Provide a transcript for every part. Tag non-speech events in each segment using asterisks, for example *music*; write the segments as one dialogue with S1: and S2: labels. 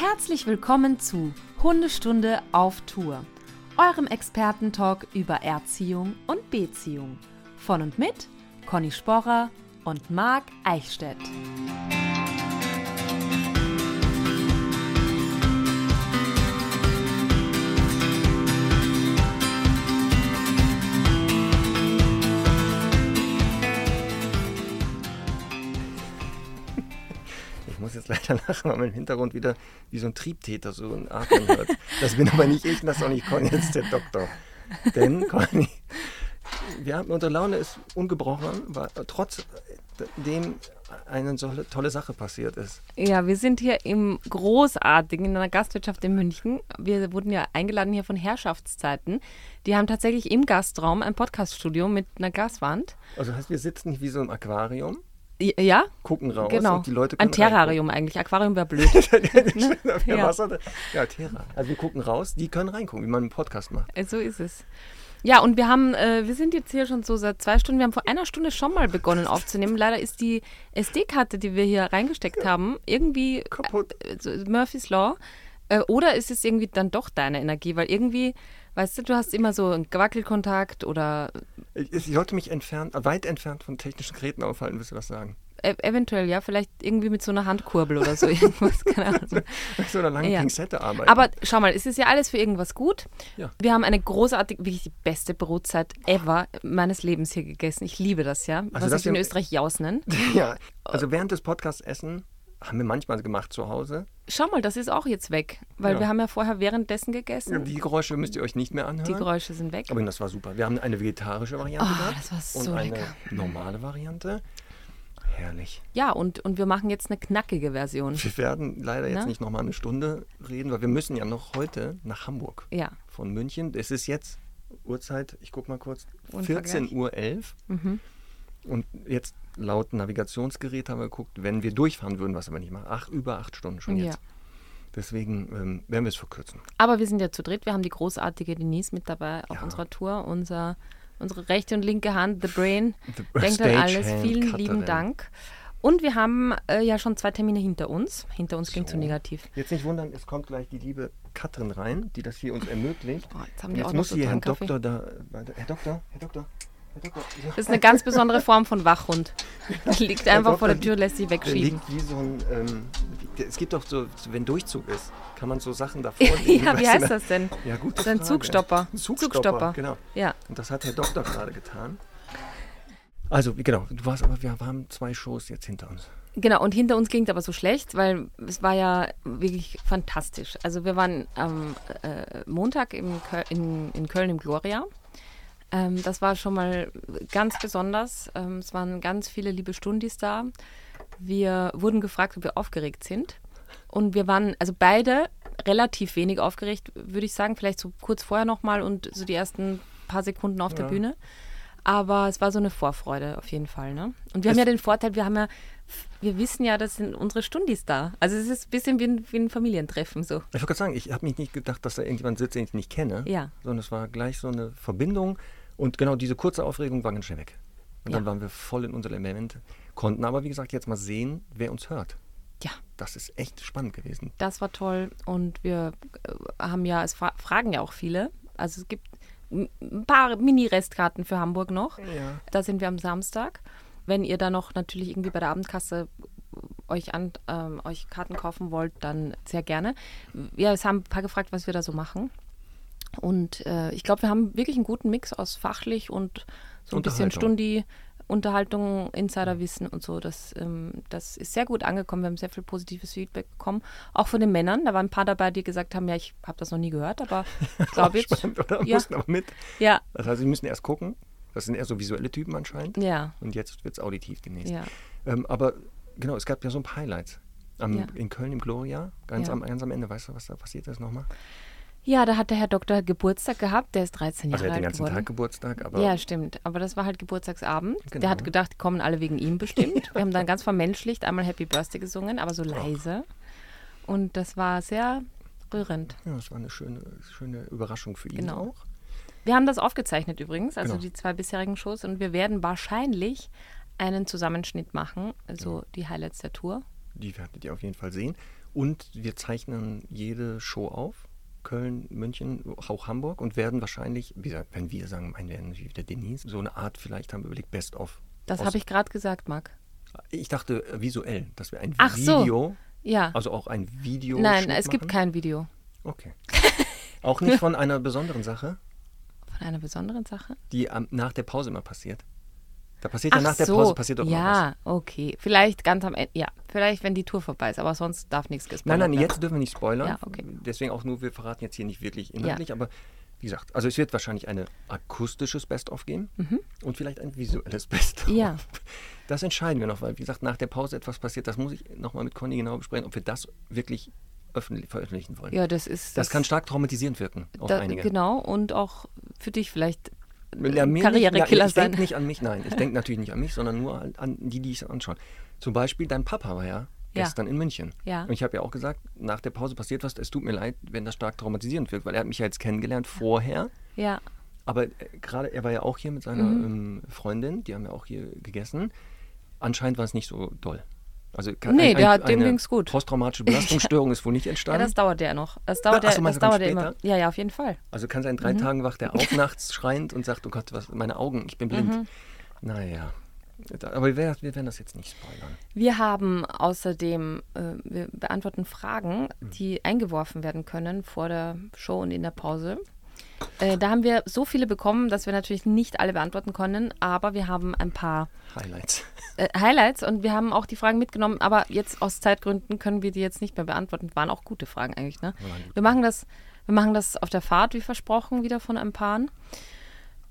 S1: Herzlich willkommen zu Hundestunde auf Tour, eurem Expertentalk über Erziehung und Beziehung. Von und mit Conny Sporrer und Marc Eichstädt.
S2: Jetzt leider lachen, weil man im Hintergrund wieder wie so ein Triebtäter so ein Atmen hört. Das bin aber nicht ich und das ist auch nicht Conny, ist der Doktor. Denn Conny, wir haben, unsere Laune ist ungebrochen, weil trotzdem eine so tolle Sache passiert ist.
S1: Ja, wir sind hier im Großartigen in einer Gastwirtschaft in München. Wir wurden ja eingeladen hier von Herrschaftszeiten. Die haben tatsächlich im Gastraum ein Podcaststudio mit einer Glaswand.
S2: Also heißt, wir sitzen nicht wie so im Aquarium,
S1: Ja,
S2: gucken raus
S1: genau.
S2: und die Leute
S1: ein Terrarium eigentlich. Aquarium wäre blöd.
S2: reingucken. *laughs* ja.
S1: Ja.
S2: Wasser, ja, Terra. Also wir gucken raus, die können reingucken, wie man einen Podcast macht.
S1: Äh, So ist es. Ja, und wir haben, äh, wir sind jetzt hier schon so seit zwei Stunden. Wir haben vor einer Stunde schon mal begonnen aufzunehmen. Leider ist die SD-Karte, die wir hier reingesteckt haben, irgendwie
S2: Kaputt.
S1: Äh, so Murphy's Law. Äh, oder ist es irgendwie dann doch deine Energie? Weil irgendwie, weißt du, du hast immer so einen Wackelkontakt oder
S2: Ich, sollte mich entfernt, weit entfernt von technischen Geräten aufhalten, willst du was sagen?
S1: e eventuell, ja, vielleicht irgendwie mit so einer Handkurbel oder so *laughs* irgendwas, keine Ahnung. *laughs*
S2: Mit so einer langen
S1: Ja.
S2: Pinzette arbeiten.
S1: Aber schau mal, es ist ja alles für irgendwas gut.
S2: Ja.
S1: Wir haben eine großartige, wirklich die beste Brotzeit ever meines Lebens hier gegessen. Ich liebe das, ja. Was
S2: das
S1: ich in Österreich Jaus nennen. *laughs*
S2: ja, also während des Podcasts essen haben wir manchmal gemacht zu Hause.
S1: Schau mal, das ist auch jetzt weg, weil
S2: Ja.
S1: wir haben ja vorher währenddessen gegessen.
S2: Die Geräusche müsst ihr euch nicht mehr anhören.
S1: Die Geräusche sind weg.
S2: Aber das war super. Wir haben eine vegetarische Variante
S1: Oh,
S2: gehabt
S1: das war
S2: und
S1: so
S2: eine
S1: lecker.
S2: normale Variante. Herrlich.
S1: Ja, und, und wir machen jetzt eine knackige Version.
S2: Wir werden leider jetzt
S1: Na?
S2: nicht nochmal eine Stunde reden, weil wir müssen ja noch heute nach Hamburg
S1: Ja.
S2: von München. Es ist jetzt Uhrzeit, ich guck mal kurz,
S1: Unvergleich.
S2: 14.11 Uhr. 11.
S1: Mhm.
S2: Und jetzt laut Navigationsgerät haben wir geguckt, wenn wir durchfahren würden, was aber nicht machen. Ach, über acht Stunden schon
S1: Ja.
S2: jetzt. Deswegen ähm, werden wir es verkürzen.
S1: Aber wir sind ja zu dritt. Wir haben die großartige Denise mit dabei auf
S2: Ja.
S1: unserer Tour. Unser, unsere rechte und linke Hand, The Brain, *laughs*
S2: The
S1: denkt an alles.
S2: Stagehand
S1: Vielen
S2: Cutterin.
S1: lieben Dank. Und wir haben äh, ja schon zwei Termine hinter uns. Hinter uns klingt so
S2: So.
S1: negativ.
S2: Jetzt nicht wundern, es kommt gleich die liebe Katrin rein, die das hier uns ermöglicht.
S1: Oh, jetzt
S2: jetzt muss hier
S1: Kaffee.
S2: Doktor da. Herr Herr Doktor, Herr Doktor.
S1: Das ist eine ganz besondere Form von Wachhund. Liegt einfach vor der Tür, lässt sich
S2: Der
S1: wegschieben.
S2: liegt wie so ein. Ähm, es gibt doch so, wenn Durchzug ist, kann man so Sachen davor *laughs* legen.
S1: ja, wie heißt
S2: ne?
S1: das denn?
S2: Ja, gut.
S1: Das ist ein Zugstopper.
S2: Ein Zugstopper,
S1: Zugstopper.
S2: genau.
S1: Ja.
S2: Und das hat Herr Doktor gerade getan. Also, genau, du warst aber, wir haben zwei Shows jetzt hinter uns.
S1: Genau, und hinter uns ging es aber so schlecht, weil es war ja wirklich fantastisch. Also wir waren am äh, Montag Köl in, in Köln im Gloria. Ähm, das war schon mal ganz besonders. Ähm, es waren ganz viele liebe Stundis da. Wir wurden gefragt, ob wir aufgeregt sind. Und wir waren, also beide, relativ wenig aufgeregt, würde ich sagen. Vielleicht so kurz vorher nochmal und so die ersten paar Sekunden auf der
S2: Ja.
S1: Bühne. Aber es war so eine Vorfreude auf jeden Fall. Ne? Und wir
S2: Es-
S1: haben ja den Vorteil, wir haben ja, wir wissen ja, das sind unsere Stundis da. Also es ist ein bisschen wie ein, wie ein Familientreffen so.
S2: Ich wollte gerade sagen, ich habe mich nicht gedacht, dass da irgendjemand sitzt, den ich nicht kenne,
S1: Ja.
S2: sondern es war gleich so eine Verbindung und genau diese kurze Aufregung war ganz schnell weg. Und dann
S1: Ja.
S2: waren wir voll in unser Element, konnten aber, wie gesagt, jetzt mal sehen, wer uns hört.
S1: Ja,
S2: Das ist echt spannend gewesen.
S1: das war toll. Und wir äh, haben ja, es fra fragen ja auch viele. Also es gibt ein paar Mini-Restkarten für Hamburg noch.
S2: Ja.
S1: Da sind wir am Samstag. Wenn ihr da noch natürlich irgendwie bei der Abendkasse euch, an, ähm, euch Karten kaufen wollt, dann sehr gerne. Ja, es haben ein paar gefragt, was wir da so machen. Und äh, ich glaube, wir haben wirklich einen guten Mix aus fachlich und so ein bisschen. Stundi, Unterhaltung, Insiderwissen und so. Das, ähm, das ist sehr gut angekommen. Wir haben sehr viel positives Feedback bekommen. Auch von den Männern. Da waren ein paar dabei, die gesagt haben, ja, ich habe das noch nie gehört, aber *laughs* ich glaube jetzt.
S2: Spannend, oder?
S1: Ja.
S2: Mussten aber mit.
S1: Ja,
S2: Das heißt, sie müssen erst gucken. Das sind eher so visuelle Typen anscheinend.
S1: ja,
S2: Und jetzt wird es auditiv demnächst.
S1: ja.
S2: Ähm, aber genau, es gab ja so ein paar Highlights. Am,
S1: Ja.
S2: In Köln im Gloria, ganz,
S1: Ja.
S2: am, ganz am Ende. Weißt du, was da passiert ist nochmal?
S1: Ja, da hat der Herr Doktor Geburtstag gehabt. Der ist 13
S2: Also
S1: Jahre
S2: er hat den
S1: alt
S2: ganzen
S1: geworden.
S2: Tag Geburtstag, aber
S1: Ja, stimmt. Aber das war halt Geburtstagsabend.
S2: Genau.
S1: Der hat gedacht, die kommen alle wegen ihm bestimmt. Wir haben dann ganz vermenschlicht einmal Happy Birthday gesungen, aber so leise. Und das war sehr rührend.
S2: ja, das war eine schöne, schöne Überraschung für ihn
S1: Genau.
S2: auch.
S1: Wir haben das aufgezeichnet übrigens, also
S2: Genau.
S1: die zwei bisherigen Shows. Und wir werden wahrscheinlich einen Zusammenschnitt machen, also
S2: Genau.
S1: die Highlights der Tour.
S2: die werdet ihr auf jeden Fall sehen. Und wir zeichnen jede Show auf. Köln, München, auch Hamburg und werden wahrscheinlich, wie gesagt, wenn wir sagen, meinen werden natürlich wieder Denise, so eine Art vielleicht haben wir überlegt, Best of.
S1: Das habe ich gerade gesagt, Marc.
S2: Ich dachte äh, visuell, dass wir ein
S1: Ach so.
S2: Video,
S1: Ja.
S2: also auch ein Video.
S1: Nein, es gibt
S2: machen.
S1: kein Video
S2: Okay. Auch nicht von einer besonderen Sache,
S1: von einer besonderen Sache.
S2: die am, nach der Pause immer passiert. Da passiert ja
S1: Ach
S2: nach der
S1: so.
S2: Pause passiert doch immer was.
S1: Ja, okay. Vielleicht ganz am Ende. Ja, vielleicht, wenn die Tour vorbei ist, aber sonst darf nichts gespoilert
S2: Nein, nein,
S1: werden.
S2: jetzt dürfen wir nicht spoilern.
S1: Ja, okay.
S2: Deswegen auch nur, wir verraten jetzt hier nicht wirklich inhaltlich, aber wie gesagt, also es wird wahrscheinlich ein akustisches Best-of geben und vielleicht ein visuelles Best-of.
S1: Mhm. Ja.
S2: Das entscheiden wir noch, weil wie gesagt, nach der Pause etwas passiert, das muss ich nochmal mit Conny genau besprechen, ob wir das wirklich öffentlich, veröffentlichen wollen.
S1: Ja, das ist.
S2: das, kann stark traumatisierend wirken auf
S1: da,
S2: einige.
S1: Genau, und auch für dich vielleicht
S2: Ja,
S1: Karrierekiller
S2: ja, ich
S1: sein.
S2: denke nicht an mich, nein. Ich denke natürlich nicht an mich, sondern nur an, an die, die ich anschauen. Zum Beispiel, dein Papa war ja
S1: Ja.
S2: gestern in München.
S1: Ja.
S2: Und ich habe ja auch gesagt, nach der Pause passiert was, es tut mir leid, wenn das stark traumatisierend wirkt, weil er hat mich ja jetzt kennengelernt vorher.
S1: Ja,
S2: Aber äh, gerade, er war ja auch hier mit seiner
S1: Mhm.
S2: ähm, Freundin, die haben ja auch hier gegessen. Anscheinend war es nicht so doll. Also ka-
S1: Nee, der hat- dem ging's gut.
S2: Posttraumatische *laughs* Belastungsstörung ist wohl nicht
S1: ja,
S2: entstanden.
S1: das dauert ja noch. Das dauert,
S2: Ach
S1: ja,
S2: so,
S1: das dauert ja immer.
S2: später?
S1: Ja, ja, auf jeden Fall.
S2: Also kann sein,
S1: Mhm.
S2: drei Tagen wacht er auf *laughs* nachts schreiend und sagt, oh Gott, was, meine Augen, ich bin blind.
S1: Mhm.
S2: Naja. Aber wir, werden- wir werden das jetzt nicht spoilern.
S1: Wir haben außerdem, äh, wir beantworten Fragen,
S2: Mhm.
S1: die eingeworfen werden können vor der Show und in der Pause. Äh, da haben wir so viele bekommen, dass wir natürlich nicht alle beantworten können, aber wir haben ein paar
S2: Highlights.
S1: äh, Highlights und wir haben auch die Fragen mitgenommen, aber jetzt aus Zeitgründen können wir die jetzt nicht mehr beantworten. Waren auch gute Fragen eigentlich, ne? Wir machen das, wir machen das auf der Fahrt, wie versprochen, wieder von ein paar.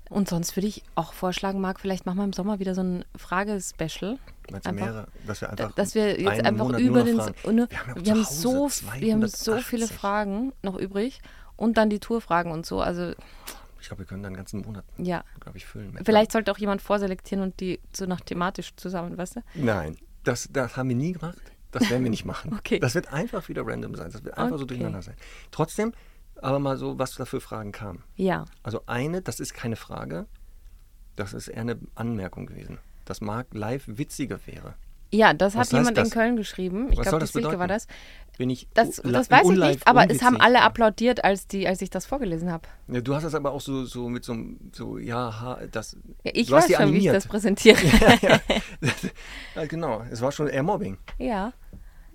S1: Und sonst würde ich auch vorschlagen, Marc, vielleicht machen wir im Sommer wieder so ein Fragespecial. Einfach-
S2: mehrere, dass wir einfach
S1: Dass wir jetzt einfach
S2: Monat
S1: über
S2: nur
S1: den.
S2: Wir haben, ja
S1: wir haben so, wir haben so viele
S2: 280.
S1: Fragen noch übrig und dann die Tourfragen und so. Also
S2: Ich glaube, wir können dann einen ganzen Monat,
S1: ja,
S2: glaube ich, füllen.
S1: vielleicht sollte auch jemand vorselektieren und die so nach thematisch zusammen, weißt du?
S2: Nein, das, das haben wir nie gemacht. Das werden wir nicht machen. *laughs*
S1: Okay.
S2: Das wird einfach wieder random sein. Das wird einfach so
S1: Okay.
S2: durcheinander sein. Trotzdem, aber mal so, was da für Fragen kamen.
S1: Ja,
S2: Also eine, das ist keine Frage, das ist eher eine Anmerkung gewesen. Dass Marc live witziger wäre.
S1: Ja, das
S2: Was
S1: hat jemand
S2: das?
S1: in Köln geschrieben. Ich glaube,
S2: das
S1: Silke war das.
S2: Bin ich
S1: Das, das weiß ich nicht, aber es haben alle applaudiert, als, die, als ich das vorgelesen habe.
S2: Ja, du hast das aber auch so, so mit so einem, so, ja, das.
S1: Ja, ich weiß schon, wie ich
S2: animiert.
S1: das präsentiere. *laughs*
S2: ja, *laughs* ja, genau. Es war schon eher Mobbing.
S1: ja,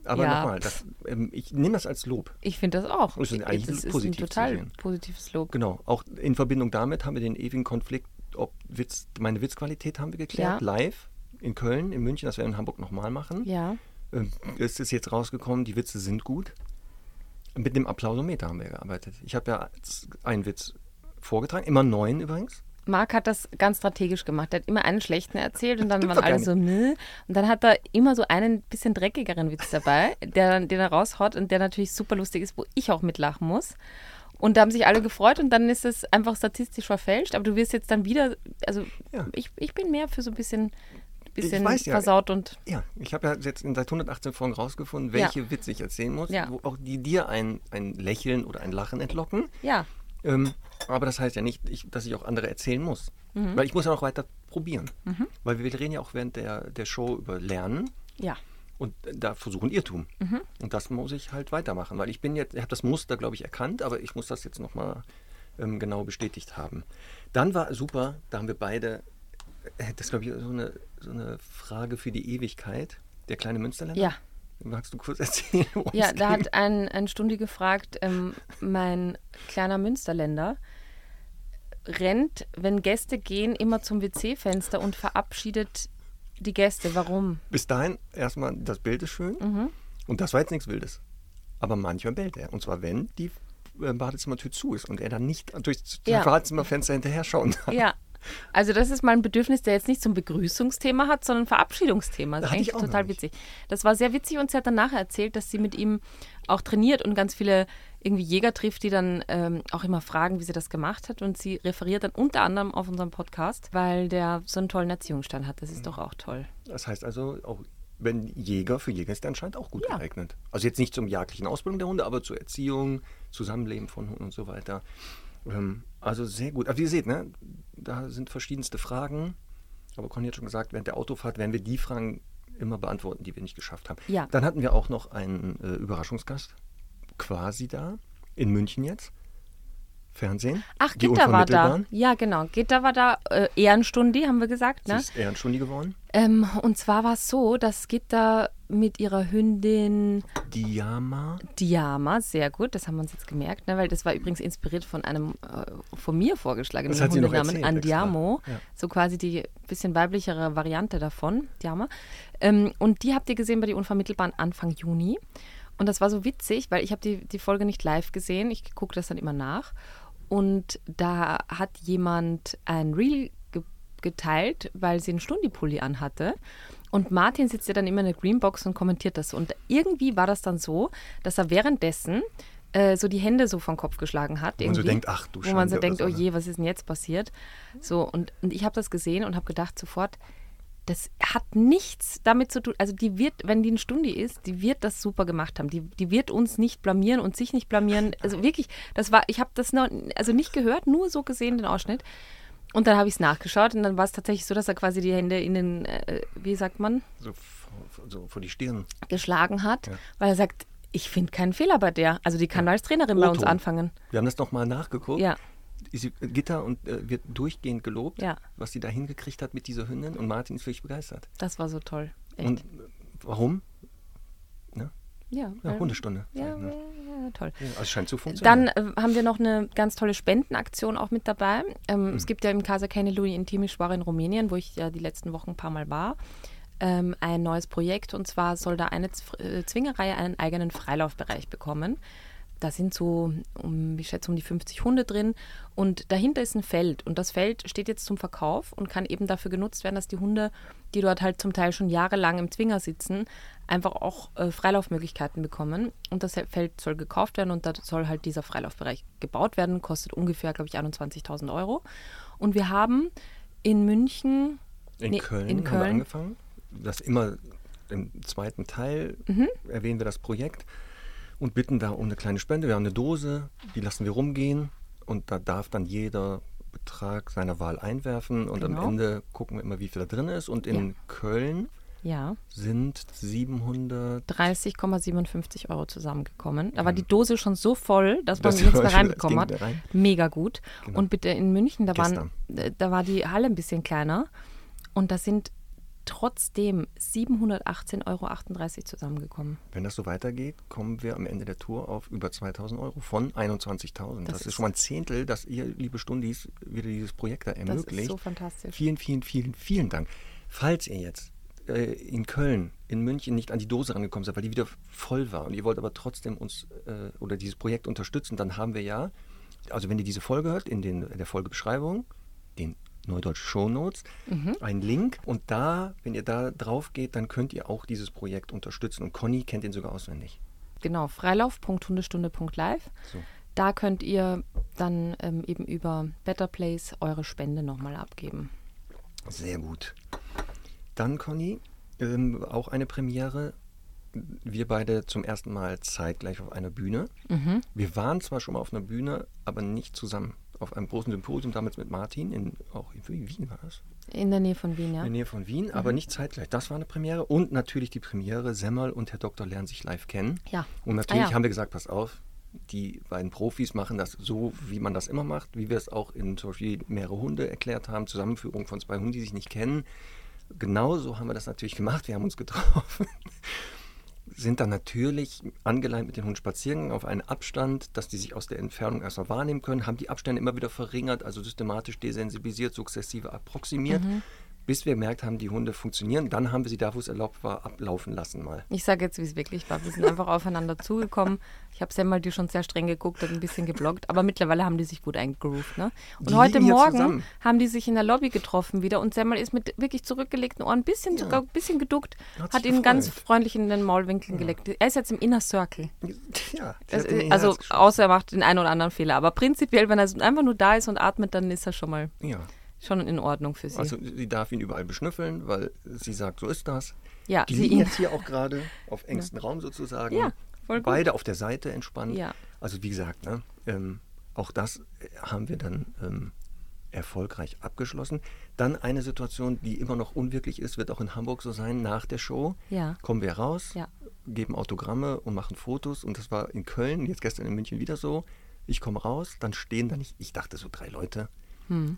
S2: Aber
S1: Ja.
S2: nochmal, ähm, ich nehme das als Lob.
S1: ich finde das auch.
S2: Das ist eigentlich
S1: das ist ein
S2: positiv zu
S1: total positives Lob.
S2: Genau. Auch in Verbindung damit haben wir den ewigen Konflikt, ob Witz, meine Witzqualität haben wir geklärt, live in Köln, in München, das werden wir in Hamburg nochmal machen.
S1: Ja,
S2: Ähm, Es ist jetzt rausgekommen, die Witze sind gut. Mit dem Applausometer haben wir gearbeitet. Ich habe ja einen Witz vorgetragen, immer neun übrigens.
S1: Marc hat das ganz strategisch gemacht. Er hat immer einen schlechten erzählt und dann waren alle so, Nö. Und dann hat er immer so einen bisschen dreckigeren Witz dabei, *laughs* der, den er raushaut und der natürlich super lustig ist, wo ich auch mitlachen muss. Und da haben sich alle gefreut und dann ist es einfach statistisch verfälscht. Aber du wirst jetzt dann wieder, also
S2: Ja.
S1: ich, ich bin mehr für so ein bisschen, bisschen
S2: weiß ja.
S1: versaut und
S2: Ja, ich habe ja jetzt in seit 118 Folgen rausgefunden,
S1: Ja.
S2: welche Witze ich erzählen muss,
S1: Ja.
S2: wo auch die dir ein, ein Lächeln oder ein Lachen entlocken.
S1: ja,
S2: Ähm, aber das heißt ja nicht, ich, dass ich auch andere erzählen muss.
S1: Mhm.
S2: Weil ich muss ja noch weiter probieren. Weil wir reden ja auch während der, der Show über Lernen
S1: ja.
S2: und da versuchen Irrtum.
S1: Mhm.
S2: Und das muss ich halt weitermachen. Weil ich bin jetzt, ich habe das Muster, glaube ich, erkannt, aber ich muss das jetzt nochmal ähm, genau bestätigt haben. Dann war super, da haben wir beide, das glaube ich so eine, so eine Frage für die Ewigkeit, der kleine Münsterländer.
S1: Ja.
S2: Magst du kurz *laughs* erzählen?
S1: Ja, da
S2: ging?
S1: hat ein, ein Stundi gefragt, ähm, mein kleiner Münsterländer rennt, wenn Gäste gehen, immer zum WC-Fenster und verabschiedet die Gäste. Warum?
S2: Bis dahin erstmal, das Bild ist schön.
S1: Mhm.
S2: Und das war jetzt nichts Wildes. Aber manchmal bellt er. Und zwar, wenn die äh, Badezimmertür zu ist und er dann nicht durchs
S1: Ja.
S2: Badezimmerfenster hinterher schauen kann.
S1: Ja. Also das ist mal ein Bedürfnis, der jetzt nicht zum Begrüßungsthema hat, sondern ein Verabschiedungsthema. Das ist eigentlich total witzig. Das war sehr witzig und sie hat dann nachher erzählt, dass sie mit ihm auch trainiert und ganz viele irgendwie Jäger trifft, die dann ähm, auch immer fragen, wie sie das gemacht hat. Und sie referiert dann unter anderem auf unserem Podcast, weil der so einen tollen Erziehungsstand hat. Das ist doch auch toll.
S2: Das heißt also, auch wenn Jäger, für Jäger ist der anscheinend auch gut
S1: Ja.
S2: geeignet. Also jetzt nicht zum jagdlichen Ausbildung der Hunde, aber zur Erziehung, Zusammenleben von Hunden und so weiter. Ähm, also sehr gut. Aber wie ihr seht, ne, da sind verschiedenste Fragen. Aber Conny hat schon gesagt, während der Autofahrt werden wir die Fragen immer beantworten, die wir nicht geschafft haben.
S1: Ja.
S2: Dann hatten wir auch noch einen äh, Überraschungsgast, quasi da, in München jetzt. Fernsehen.
S1: Ach, Gitter war da. Ja, genau. Gitter war da. Äh, Ehrenstundi, haben wir gesagt.
S2: Sie
S1: Ne?
S2: ist Ehrenstunde geworden.
S1: Ähm, und zwar war es so, dass Gitter mit ihrer Hündin
S2: Diama.
S1: Diama, sehr gut, das haben wir uns jetzt gemerkt, ne? weil das war übrigens inspiriert von einem äh, von mir vorgeschlagenen
S2: sie
S1: Hundenamen Andiamo.
S2: Ja.
S1: so quasi die bisschen weiblichere Variante davon, Diama. Ähm, und die habt ihr gesehen bei die Unvermittelbaren Anfang Juni. Und das war so witzig, weil ich habe die, die Folge nicht live gesehen, ich gucke das dann immer nach. Und da hat jemand ein Reel ge geteilt, weil sie einen Stundipulli anhatte. Und Martin sitzt ja dann immer in der Greenbox und kommentiert das. Und irgendwie war das dann so, dass er währenddessen äh, so die Hände so vom Kopf geschlagen hat.
S2: man so denkt, ach du
S1: Wo man so denkt, oh je, was ist denn jetzt passiert? So, und, und ich habe das gesehen und habe gedacht sofort, das hat nichts damit zu tun. Also die wird, wenn die eine Stunde ist, die wird das super gemacht haben. Die, die wird uns nicht blamieren und sich nicht blamieren. Also wirklich, das war, ich habe das noch, also nicht gehört, nur so gesehen, den Ausschnitt. Und dann habe ich es nachgeschaut und dann war es tatsächlich so, dass er quasi die Hände in den, äh, wie sagt man,
S2: So, vor- so vor die Stirn.
S1: geschlagen hat,
S2: Ja.
S1: weil er sagt, ich finde keinen Fehler bei der. Also die kann als Trainerin bei uns anfangen.
S2: Wir haben das nochmal nachgeguckt.
S1: Ja.
S2: Sie, Gitter und äh, wird durchgehend gelobt,
S1: Ja.
S2: was sie da hingekriegt hat mit dieser Hündin. Und Martin ist wirklich begeistert.
S1: Das war so toll. Echt.
S2: Und äh, warum? Ne?
S1: ja,
S2: Ja,
S1: weil-
S2: Hundestunde.
S1: Ja,
S2: Ja,
S1: ja, ja, toll.
S2: also es scheint zu
S1: Dann
S2: funktionieren.
S1: äh, haben wir noch eine ganz tolle Spendenaktion auch mit dabei. Ähm,
S2: Mhm.
S1: Es gibt ja im Casa Kenelui in Timișoara in Rumänien, wo ich ja die letzten Wochen ein paar Mal war, ähm, ein neues Projekt. Und zwar soll da eine Z äh, Zwingerreihe einen eigenen Freilaufbereich bekommen. Da sind so, um, ich schätze, um die 50 Hunde drin. Und dahinter ist ein Feld. Und das Feld steht jetzt zum Verkauf und kann eben dafür genutzt werden, dass die Hunde, die dort halt zum Teil schon jahrelang im Zwinger sitzen, einfach auch äh, Freilaufmöglichkeiten bekommen. Und das Feld soll gekauft werden und da soll halt dieser Freilaufbereich gebaut werden. Kostet ungefähr, glaube ich, 21.000 Euro. Und wir haben in München,
S2: in,
S1: nee,
S2: Köln
S1: in
S2: haben wir
S1: Köln
S2: angefangen. Das immer im zweiten Teil
S1: Mhm.
S2: erwähnen wir das Projekt und bitten da um eine kleine Spende. Wir haben eine Dose, die lassen wir rumgehen und da darf dann jeder Betrag seiner Wahl einwerfen und
S1: Genau.
S2: am Ende gucken wir immer, wie viel da drin ist. Und in
S1: Ja.
S2: Köln
S1: ja,
S2: sind 700
S1: 30,57 Euro zusammengekommen. Da war die Dose schon so voll, dass man
S2: Das
S1: nichts mehr reinbekommen hat.
S2: rein.
S1: Mega gut.
S2: Genau.
S1: Und bitte in München, da, waren, äh, da war die Halle ein bisschen kleiner. Und da sind trotzdem 718,38 Euro zusammengekommen.
S2: Wenn das so weitergeht, kommen wir am Ende der Tour auf über 2000 Euro von 21.000. Das,
S1: Das
S2: ist schon mal ein Zehntel, dass ihr, liebe Stundis, wieder dieses Projekt da
S1: Das
S2: ermöglicht.
S1: ist so fantastisch.
S2: Vielen, vielen, vielen, vielen Dank. Falls ihr jetzt äh, in Köln, in München nicht an die Dose rangekommen seid, weil die wieder voll war und ihr wollt aber trotzdem uns äh, oder dieses Projekt unterstützen, dann haben wir ja, also wenn ihr diese Folge hört, in, den, in der Folgebeschreibung, den Neudeutsch Shownotes,
S1: Mhm.
S2: einen Link und da, wenn ihr da drauf geht, dann könnt ihr auch dieses Projekt unterstützen und Conny kennt den sogar auswendig.
S1: Genau, freilauf.hundestunde.live.
S2: So.
S1: Da könnt ihr dann ähm, eben über Better Place eure Spende nochmal abgeben.
S2: Sehr gut. Dann, Conny, ähm, auch eine Premiere. Wir beide zum ersten Mal zeitgleich auf einer Bühne.
S1: Mhm.
S2: Wir waren zwar schon mal auf einer Bühne, aber nicht zusammen. Auf einem großen Symposium, damals mit Martin, in, auch in Wien war das,
S1: In der Nähe von Wien, ja.
S2: in der Nähe von Wien, aber nicht zeitgleich. Das war eine Premiere und natürlich die Premiere, Semmel und Herr Doktor lernen sich live kennen.
S1: Ja.
S2: Und natürlich
S1: Ah, ja.
S2: haben wir gesagt, pass auf, die beiden Profis machen das so, wie man das immer macht, wie wir es auch in zum Beispiel mehrere Hunde erklärt haben, Zusammenführung von zwei Hunden, die sich nicht kennen. Genauso haben wir das natürlich gemacht. Wir haben uns getroffen, sind dann natürlich angeleint mit den Hunden spazieren auf einen Abstand, dass die sich aus der Entfernung erstmal wahrnehmen können, haben die Abstände immer wieder verringert, also systematisch desensibilisiert, sukzessive approximiert,
S1: Mhm.
S2: Bis wir gemerkt haben, die Hunde funktionieren. Dann haben wir sie da, wo es erlaubt war, ablaufen lassen mal.
S1: Ich sage jetzt, wie es wirklich war. Wir sind einfach aufeinander zugekommen. Ich habe Semmel, die schon sehr streng geguckt hat, ein bisschen geblockt. Aber mittlerweile haben die sich gut eingegroovt. Ne? Und
S2: Die
S1: heute Morgen
S2: zusammen.
S1: haben die sich in der Lobby getroffen wieder. Und Semmel ist mit wirklich zurückgelegten Ohren ein bisschen, sogar ein bisschen geduckt.
S2: Hat
S1: Hat, ihn ganz freundlich in den Maulwinkel gelegt. Er ist jetzt im Inner Circle.
S2: Ja,
S1: Das also außer er macht den einen oder anderen Fehler. Aber prinzipiell, wenn er einfach nur da ist und atmet, dann ist er schon mal
S2: Ja,
S1: schon in Ordnung für sie.
S2: also sie darf ihn überall beschnüffeln, weil sie sagt, so ist das.
S1: ja,
S2: Die
S1: sie
S2: liegen
S1: ihn.
S2: jetzt hier auch gerade *laughs* auf engstem Raum sozusagen.
S1: Ja, voll gut.
S2: Beide auf der Seite entspannt.
S1: Ja.
S2: Also wie gesagt, ne, ähm, auch das äh, haben wir dann ähm, erfolgreich abgeschlossen. Dann eine Situation, die immer noch unwirklich ist, wird auch in Hamburg so sein, nach der Show
S1: Ja.
S2: kommen wir raus,
S1: Ja.
S2: geben Autogramme und machen Fotos. Und das war in Köln, jetzt gestern in München wieder so. Ich komme raus, dann stehen da nicht, ich dachte so drei Leute,
S1: Hm.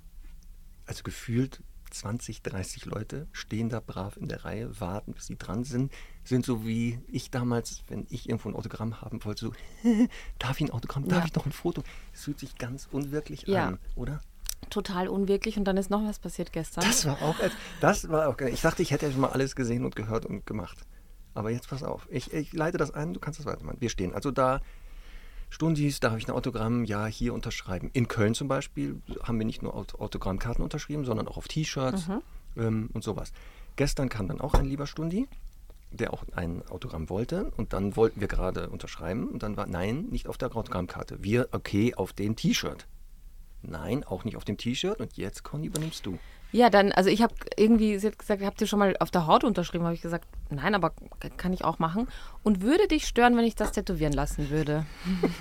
S2: Also gefühlt 20, 30 Leute stehen da brav in der Reihe, warten, bis sie dran sind. Sind so wie ich damals, wenn ich irgendwo ein Autogramm haben wollte, so, *laughs* darf ich ein Autogramm, darf
S1: Ja.
S2: ich noch ein Foto? Es fühlt sich ganz unwirklich
S1: Ja.
S2: an, oder?
S1: Total unwirklich. Und dann ist noch was passiert gestern.
S2: Das war auch, das war auch, ich dachte, ich hätte schon mal alles gesehen und gehört und gemacht. Aber jetzt pass auf, ich, ich leite das ein, du kannst das weitermachen. Wir stehen also da, Stundis, da habe ich ein Autogramm, ja, hier unterschreiben. In Köln zum Beispiel haben wir nicht nur Aut- Autogrammkarten unterschrieben, sondern auch auf T-Shirts ähm, und sowas. Gestern kam dann auch ein lieber Stundi, der auch ein Autogramm wollte und dann wollten wir gerade unterschreiben und dann war, nein, nicht auf der Autogrammkarte. Wir, okay, auf dem T-Shirt. Nein, auch nicht auf dem T-Shirt und jetzt, Conny, übernimmst du.
S1: Ja, dann, also ich habe irgendwie, sie hat gesagt, habt ihr schon mal auf der Haut unterschrieben? Habe ich gesagt, nein, aber kann ich auch machen. Und würde dich stören, wenn ich das tätowieren lassen würde?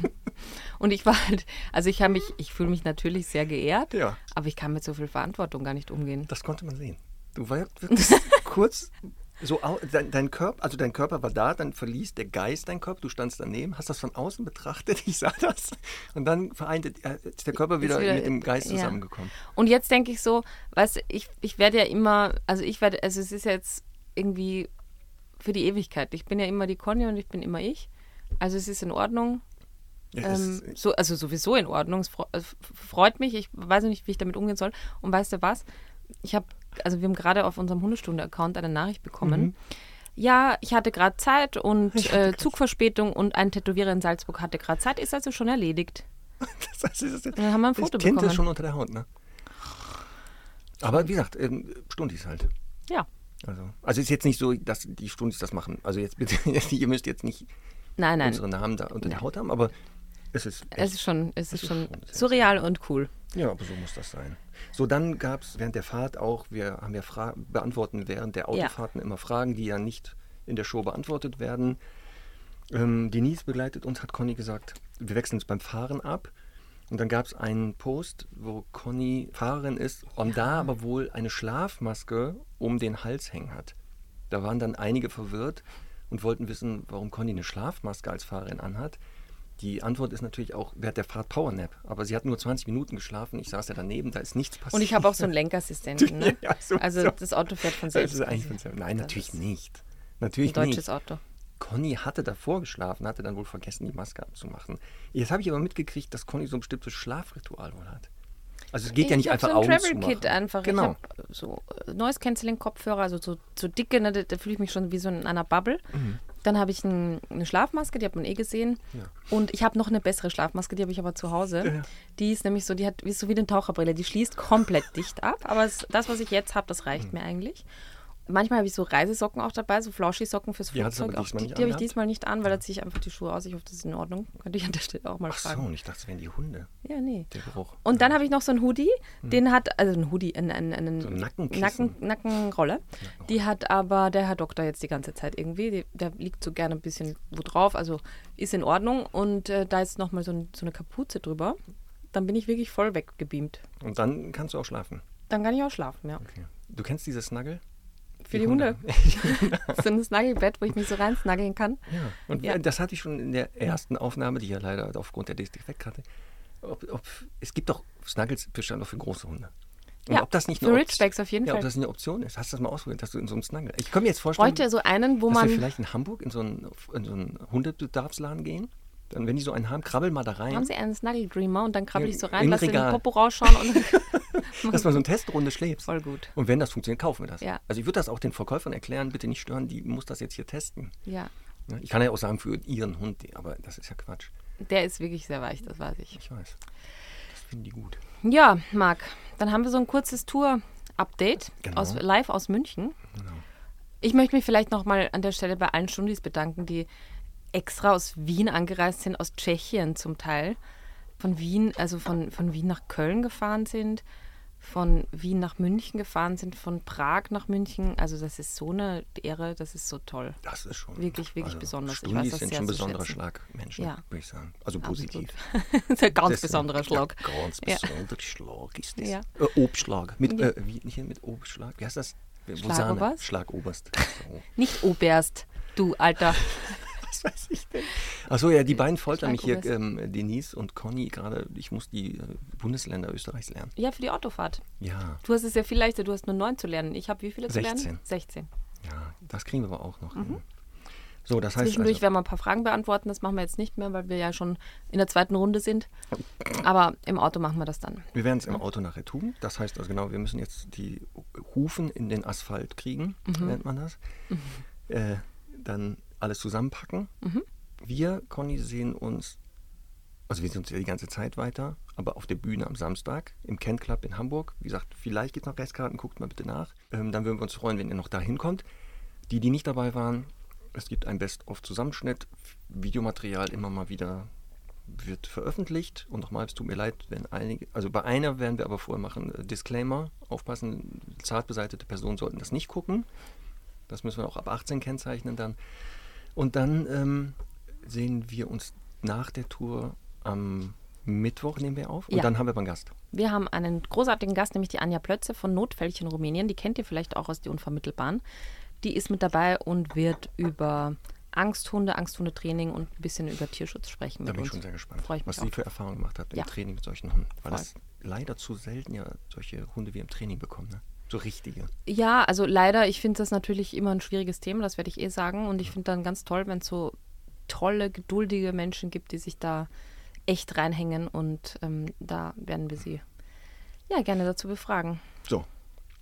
S1: *laughs* und ich war halt, also ich habe mich, ich fühle mich natürlich sehr geehrt,
S2: Ja.
S1: aber ich kann mit so viel Verantwortung gar nicht umgehen.
S2: Das konnte man sehen. Du warst *laughs* kurz so, dein, dein Körper, also dein Körper war da, dann verließ der Geist dein Körper, du standst daneben, hast das von außen betrachtet, *laughs* ich sah das, und dann vereinte, äh, ist der Körper wieder,
S1: wieder-
S2: mit dem Geist
S1: ja.
S2: zusammengekommen.
S1: Und jetzt denke ich so, weißt ich, ich werde ja immer, also ich werde, also es ist ja jetzt irgendwie für die Ewigkeit. Ich bin ja immer die Conny und ich bin immer ich. Also es ist in Ordnung.
S2: Ja,
S1: Ähm, so, also sowieso in Ordnung. Es es freut mich. Ich weiß nicht, wie ich damit umgehen soll. Und weißt du was? Ich habe, also wir haben gerade auf unserem Hundestunde-Account eine Nachricht bekommen. Ja, ich hatte gerade Zeit und äh, Zugverspätung und ein Tätowierer in Salzburg hatte gerade Zeit. Ist also schon erledigt.
S2: das, *laughs* heißt, das, ist-
S1: Dann haben wir ein Foto
S2: Tinte
S1: bekommen.
S2: ist schon unter der Haut, ne? Aber wie gesagt, ähm, Stundis halt.
S1: Ja.
S2: Also, also ist jetzt nicht so, dass die Stundis das machen. Also jetzt bitte, *laughs* ihr müsst jetzt nicht
S1: Nein, nein.
S2: unsere Namen da unter der Haut haben, aber es ist echt
S1: Es ist schon, es ist
S2: ist
S1: schon surreal und cool.
S2: Ja, aber so muss das sein. So, dann gab es während der Fahrt auch, wir haben ja Fra beantworten während der Autofahrten immer Fragen, die ja nicht in der Show beantwortet werden. Ähm, Denise begleitet uns, hat Conny gesagt, wir wechseln uns beim Fahren ab. Und dann gab es einen Post, wo Conny Fahrerin ist und da aber wohl eine Schlafmaske um den Hals hängen hat. Da waren dann einige verwirrt und wollten wissen, warum Conny eine Schlafmaske als Fahrerin anhat. Die Antwort ist natürlich auch während der Fahrt Powernap. Aber sie hat nur 20 Minuten geschlafen. Ich saß ja daneben, da ist nichts passiert.
S1: Und ich habe auch so einen Lenkassistenten. Ne? *laughs*
S2: Ja, sowieso.
S1: also das Auto fährt von selbst.
S2: Nein,
S1: Das
S2: natürlich nicht.
S1: Ein
S2: Natürlich
S1: deutsches
S2: nicht.
S1: Auto.
S2: Conny hatte davor geschlafen, hatte dann wohl vergessen, die Maske abzumachen. Jetzt habe ich aber mitgekriegt, dass Conny so ein bestimmtes Schlafritual wohl hat. Also es geht
S1: ich
S2: ja nicht einfach
S1: so ein
S2: Augen
S1: Travel
S2: zu
S1: Kit
S2: machen.
S1: einfach.
S2: Genau.
S1: Ich habe so äh, Noise Cancelling Kopfhörer, also so, so dicke, ne, da, da fühle ich mich schon wie so in einer Bubble. Dann habe ich ein, eine Schlafmaske, die hat man eh gesehen.
S2: Mhm. Ja.
S1: Und ich habe noch eine bessere Schlafmaske, die habe ich aber zu Hause.
S2: Ja.
S1: Die ist nämlich so, die hat wie so wie eine Taucherbrille, die schließt komplett dicht ab. Aber es, das, was ich jetzt habe, das
S2: Mhm.
S1: reicht mir eigentlich. Manchmal habe ich so Reisesocken auch dabei, so Flauschi-Socken fürs Flugzeug.
S2: diesmal
S1: die die habe ich diesmal nicht an, weil da ziehe ich einfach die Schuhe aus. Ich hoffe, das ist in Ordnung. Könnte ich an der Stelle auch mal
S2: Ach so,
S1: fragen.
S2: und ich dachte, es wären die Hunde,
S1: Ja, nee.
S2: der Geruch.
S1: Und dann habe ich noch so einen Hoodie, den hat, also ein Hoodie, einen, einen, einen
S2: Hm. So.
S1: Nacken, Nackenrolle. Die hat aber der Herr Doktor jetzt die ganze Zeit irgendwie. Die, der liegt so gerne ein bisschen wo drauf, also ist in Ordnung. Und äh, da ist nochmal so, ein, so eine Kapuze drüber. Dann bin ich wirklich voll weggebeamt.
S2: Und dann kannst du auch schlafen.
S1: Dann kann ich auch schlafen, ja.
S2: Okay. Du kennst dieses Snuggle?
S1: Für die Hunde. *laughs* so ein Snuggelbett, wo ich mich so reinsnuggeln kann.
S2: Ja. Und
S1: Ja.
S2: das hatte ich schon in der ersten Aufnahme, die ich ja leider aufgrund der DSD weg hatte. Ob, ob, es gibt doch Snuggles bestimmt auch für große Hunde. Und
S1: Ja,
S2: ob das nicht
S1: für Ridgebacks auf jeden
S2: ja,
S1: Fall.
S2: Ob das eine Option ist. Hast du das mal ausprobiert, dass du in so einem Snuggle. Ich kann mir jetzt vorstellen,
S1: Bräuchte so einen, wo
S2: dass wir
S1: man.
S2: vielleicht in Hamburg in so einen, in so einen Hundebedarfsladen gehen. Dann, wenn die so einen haben, krabbel mal da rein.
S1: Haben Sie einen Snuggle Dreamer und dann krabbel ich so rein,
S2: im
S1: lasse den. Popo rausschauen und *laughs*
S2: dass man so eine Testrunde schläft.
S1: voll gut.
S2: Und wenn das funktioniert, kaufen wir das.
S1: Ja.
S2: Also ich würde das auch den Verkäufern erklären, bitte nicht stören, die muss das jetzt hier testen.
S1: Ja,
S2: Ich kann ja auch sagen für ihren Hund, aber das ist ja Quatsch.
S1: der ist wirklich sehr weich, das weiß ich.
S2: Ich weiß. Das finden die gut.
S1: Ja, Marc, dann haben wir so ein kurzes Tour-Update
S2: Genau.
S1: aus, live aus München. Ich möchte mich vielleicht nochmal an der Stelle bei allen Stundis bedanken, die extra aus Wien angereist sind, aus Tschechien zum Teil. Von Wien, also von, von Wien nach Köln gefahren sind. von Wien nach München gefahren sind, von Prag nach München. Also das ist so eine Ehre, das ist so toll.
S2: Das ist schon
S1: Wirklich, wirklich besonders. Ich
S2: Stundis
S1: weiß das
S2: sind schon besonderer. Schlag Menschen,
S1: Ja.
S2: würde ich sagen. Also positiv. *laughs*
S1: das ist ein ganz
S2: Das-
S1: besonderer Schlag.
S2: Ja, ganz
S1: Ja.
S2: besonderer Schlag ist das.
S1: Ja.
S2: Äh, Obstschlag. Mit, äh, wie, nicht mit Obstschlag. Wie heißt das?
S1: Schlagoberst?
S2: Schlagoberst. *laughs*
S1: Nicht Oberst, du Alter. *laughs*
S2: Was weiß ich denn? Achso, ja, die beiden foltern mich hier, ähm, Denise und Conny, gerade. Ich muss die äh, Bundesländer Österreichs lernen.
S1: Ja, für die Autofahrt.
S2: Ja,
S1: Du hast es ja viel leichter, du hast nur neun zu lernen. Ich habe wie viele zu
S2: 16.
S1: lernen? 16.
S2: ja, das kriegen wir aber auch noch hin. So, das heißt
S1: Mhm. Zwischendurch
S2: also,
S1: werden wir ein paar Fragen beantworten. Das machen wir jetzt nicht mehr, weil wir ja schon in der zweiten Runde sind. Aber im Auto machen wir das dann.
S2: wir werden es im Auto nachher tun. Das heißt also genau, wir müssen jetzt die Hufen in den Asphalt kriegen,
S1: Mhm.
S2: nennt man das. Äh, dann alles zusammenpacken.
S1: Mhm.
S2: Wir, Conny, sehen uns, also wir sehen uns ja die ganze Zeit weiter, aber auf der Bühne am Samstag im Kent Club in Hamburg. Wie gesagt, vielleicht gibt es noch Restkarten, guckt mal bitte nach. Ähm, dann würden wir uns freuen, wenn ihr noch da hinkommt. Die, die nicht dabei waren, es gibt ein Best-of-Zusammenschnitt, Videomaterial immer mal wieder wird veröffentlicht. Und nochmal, es tut mir leid, wenn einige, also bei einer werden wir aber vorher machen, äh, Disclaimer, aufpassen, zart beseitete Personen sollten das nicht gucken. Das müssen wir auch ab 18 kennzeichnen dann. Und dann ähm, sehen wir uns nach der Tour am Mittwoch, nehmen wir auf. Und
S1: Ja.
S2: dann haben wir aber einen Gast.
S1: Wir haben einen großartigen Gast, nämlich die Anja Plötze von Notfällchen Rumänien. Die kennt ihr vielleicht auch aus die Unvermittelbaren. Die ist mit dabei und wird über Angsthunde, Angsthundetraining und ein bisschen über Tierschutz sprechen
S2: Da bin ich
S1: uns.
S2: schon sehr gespannt,
S1: ich
S2: was sie für Erfahrungen gemacht hat im
S1: Ja.
S2: Training mit solchen Hunden. Weil
S1: Voll.
S2: das leider zu selten ja solche Hunde wie im Training bekommen. Ne? So richtige.
S1: Ja, also leider, ich finde das natürlich immer ein schwieriges Thema, das werde ich eh sagen. Und ich finde dann ganz toll, wenn es so tolle, geduldige Menschen gibt, die sich da echt reinhängen. Und ähm, da werden wir sie ja gerne dazu befragen.
S2: So,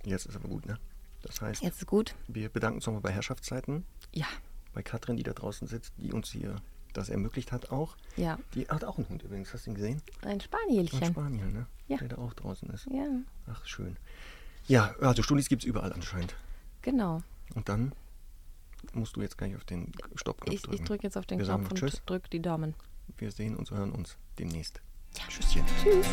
S2: jetzt ist aber gut, ne? Das heißt,
S1: Jetzt ist gut.
S2: wir bedanken uns nochmal bei Herrschaftszeiten,
S1: Ja,
S2: bei Katrin, die da draußen sitzt, die uns hier das ermöglicht hat auch.
S1: ja.
S2: Die hat auch einen Hund übrigens, hast du ihn gesehen?
S1: Ein
S2: Ein
S1: Spanielchen.
S2: Spaniel, ne?
S1: Ja.
S2: Der da auch draußen ist.
S1: Ja,
S2: Ach, schön. Ja, also Studis gibt es überall anscheinend.
S1: genau.
S2: Und dann musst du jetzt gleich auf den Stoppknopf
S1: Ich,
S2: drücken.
S1: ich drücke jetzt auf den
S2: Wir
S1: Knopf und
S2: Tschüss.
S1: drücke die Daumen.
S2: Wir sehen uns, hören uns demnächst.
S1: Ja.
S2: Tschüsschen.
S1: Tschüss.